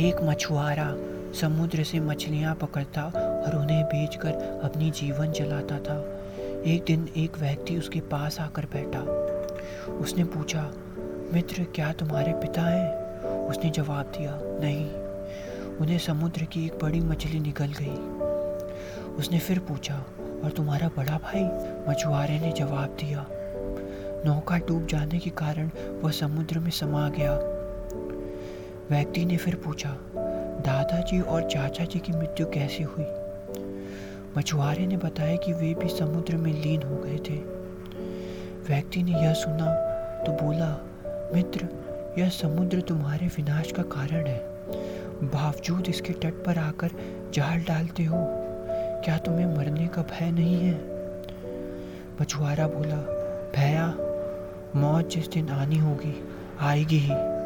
एक मछुआरा समुद्र से मछलियाँ पकड़ता और उन्हें बेचकर अपनी जीवन चलाता था। एक दिन एक व्यक्ति उसके पास आकर बैठा। उसने पूछा, मित्र, क्या तुम्हारे पिता हैं? उसने जवाब दिया, नहीं। उन्हें समुद्र की एक बड़ी मछली निकल गई। उसने फिर पूछा, और तुम्हारा बड़ा भाई? मछुआरे ने जवाब दिया, नौका डूब जाने के कारण वह समुद्र में समा गया। व्यक्ति ने फिर पूछा, दादाजी और चाचा जी की मृत्यु कैसे हुई? मछुआरे ने बताया कि वे भी समुद्र में लीन हो गए थे। व्यक्ति ने यह सुना तो बोला, मित्र, यह समुद्र तुम्हारे विनाश का कारण है। बावजूद इसके तट पर आकर जाल डालते हो, क्या तुम्हें मरने का भय नहीं है? मछुआरा बोला, भैया, मौत जिस दिन आनी होगी, आएगी ही।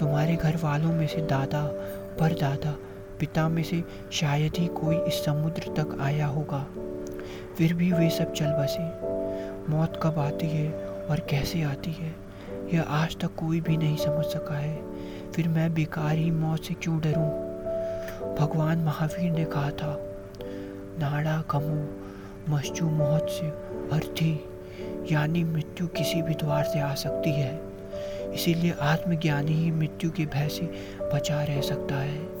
तुम्हारे घर वालों में से दादा, परदादा, पिता में से शायद ही कोई इस समुद्र तक आया होगा। फिर भी वे सब चल बसे। मौत कब आती है और कैसे आती है, यह आज तक कोई भी नहीं समझ सका है। फिर मैं बेकार ही मौत से क्यों डरूं? भगवान महावीर ने कहा था, नाड़ा कमो मस्जू, मौत से अर्थी, यानी मृत्यु किसी भी द्वार से आ सकती है। इसीलिए आत्मज्ञानी ही मृत्यु के भय से बचा रह सकता है।